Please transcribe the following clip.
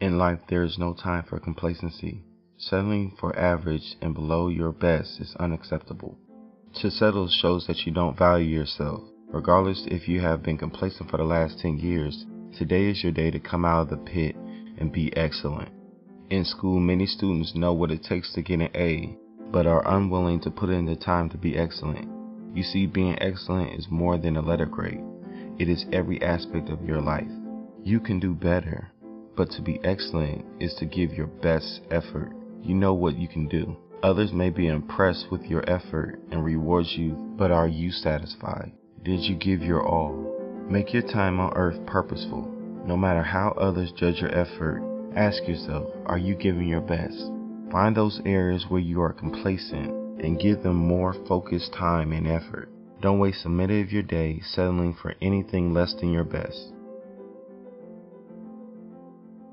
In life, there is no time for complacency. Settling for average and below your best is unacceptable. To settle shows that you don't value yourself. Regardless if you have been complacent for the last 10 years, today is your day to come out of the pit and be excellent. In school, many students know what it takes to get an A, but are unwilling to put in the time to be excellent. You see, being excellent is more than a letter grade. It is every aspect of your life. You can do better, but to be excellent is to give your best effort. You know what you can do. Others may be impressed with your effort and reward you, but are you satisfied? Did you give your all? Make your time on earth purposeful. No matter how others judge your effort, ask yourself, are you giving your best? Find those areas where you are complacent and give them more focused time and effort. Don't waste a minute of your day settling for anything less than your best.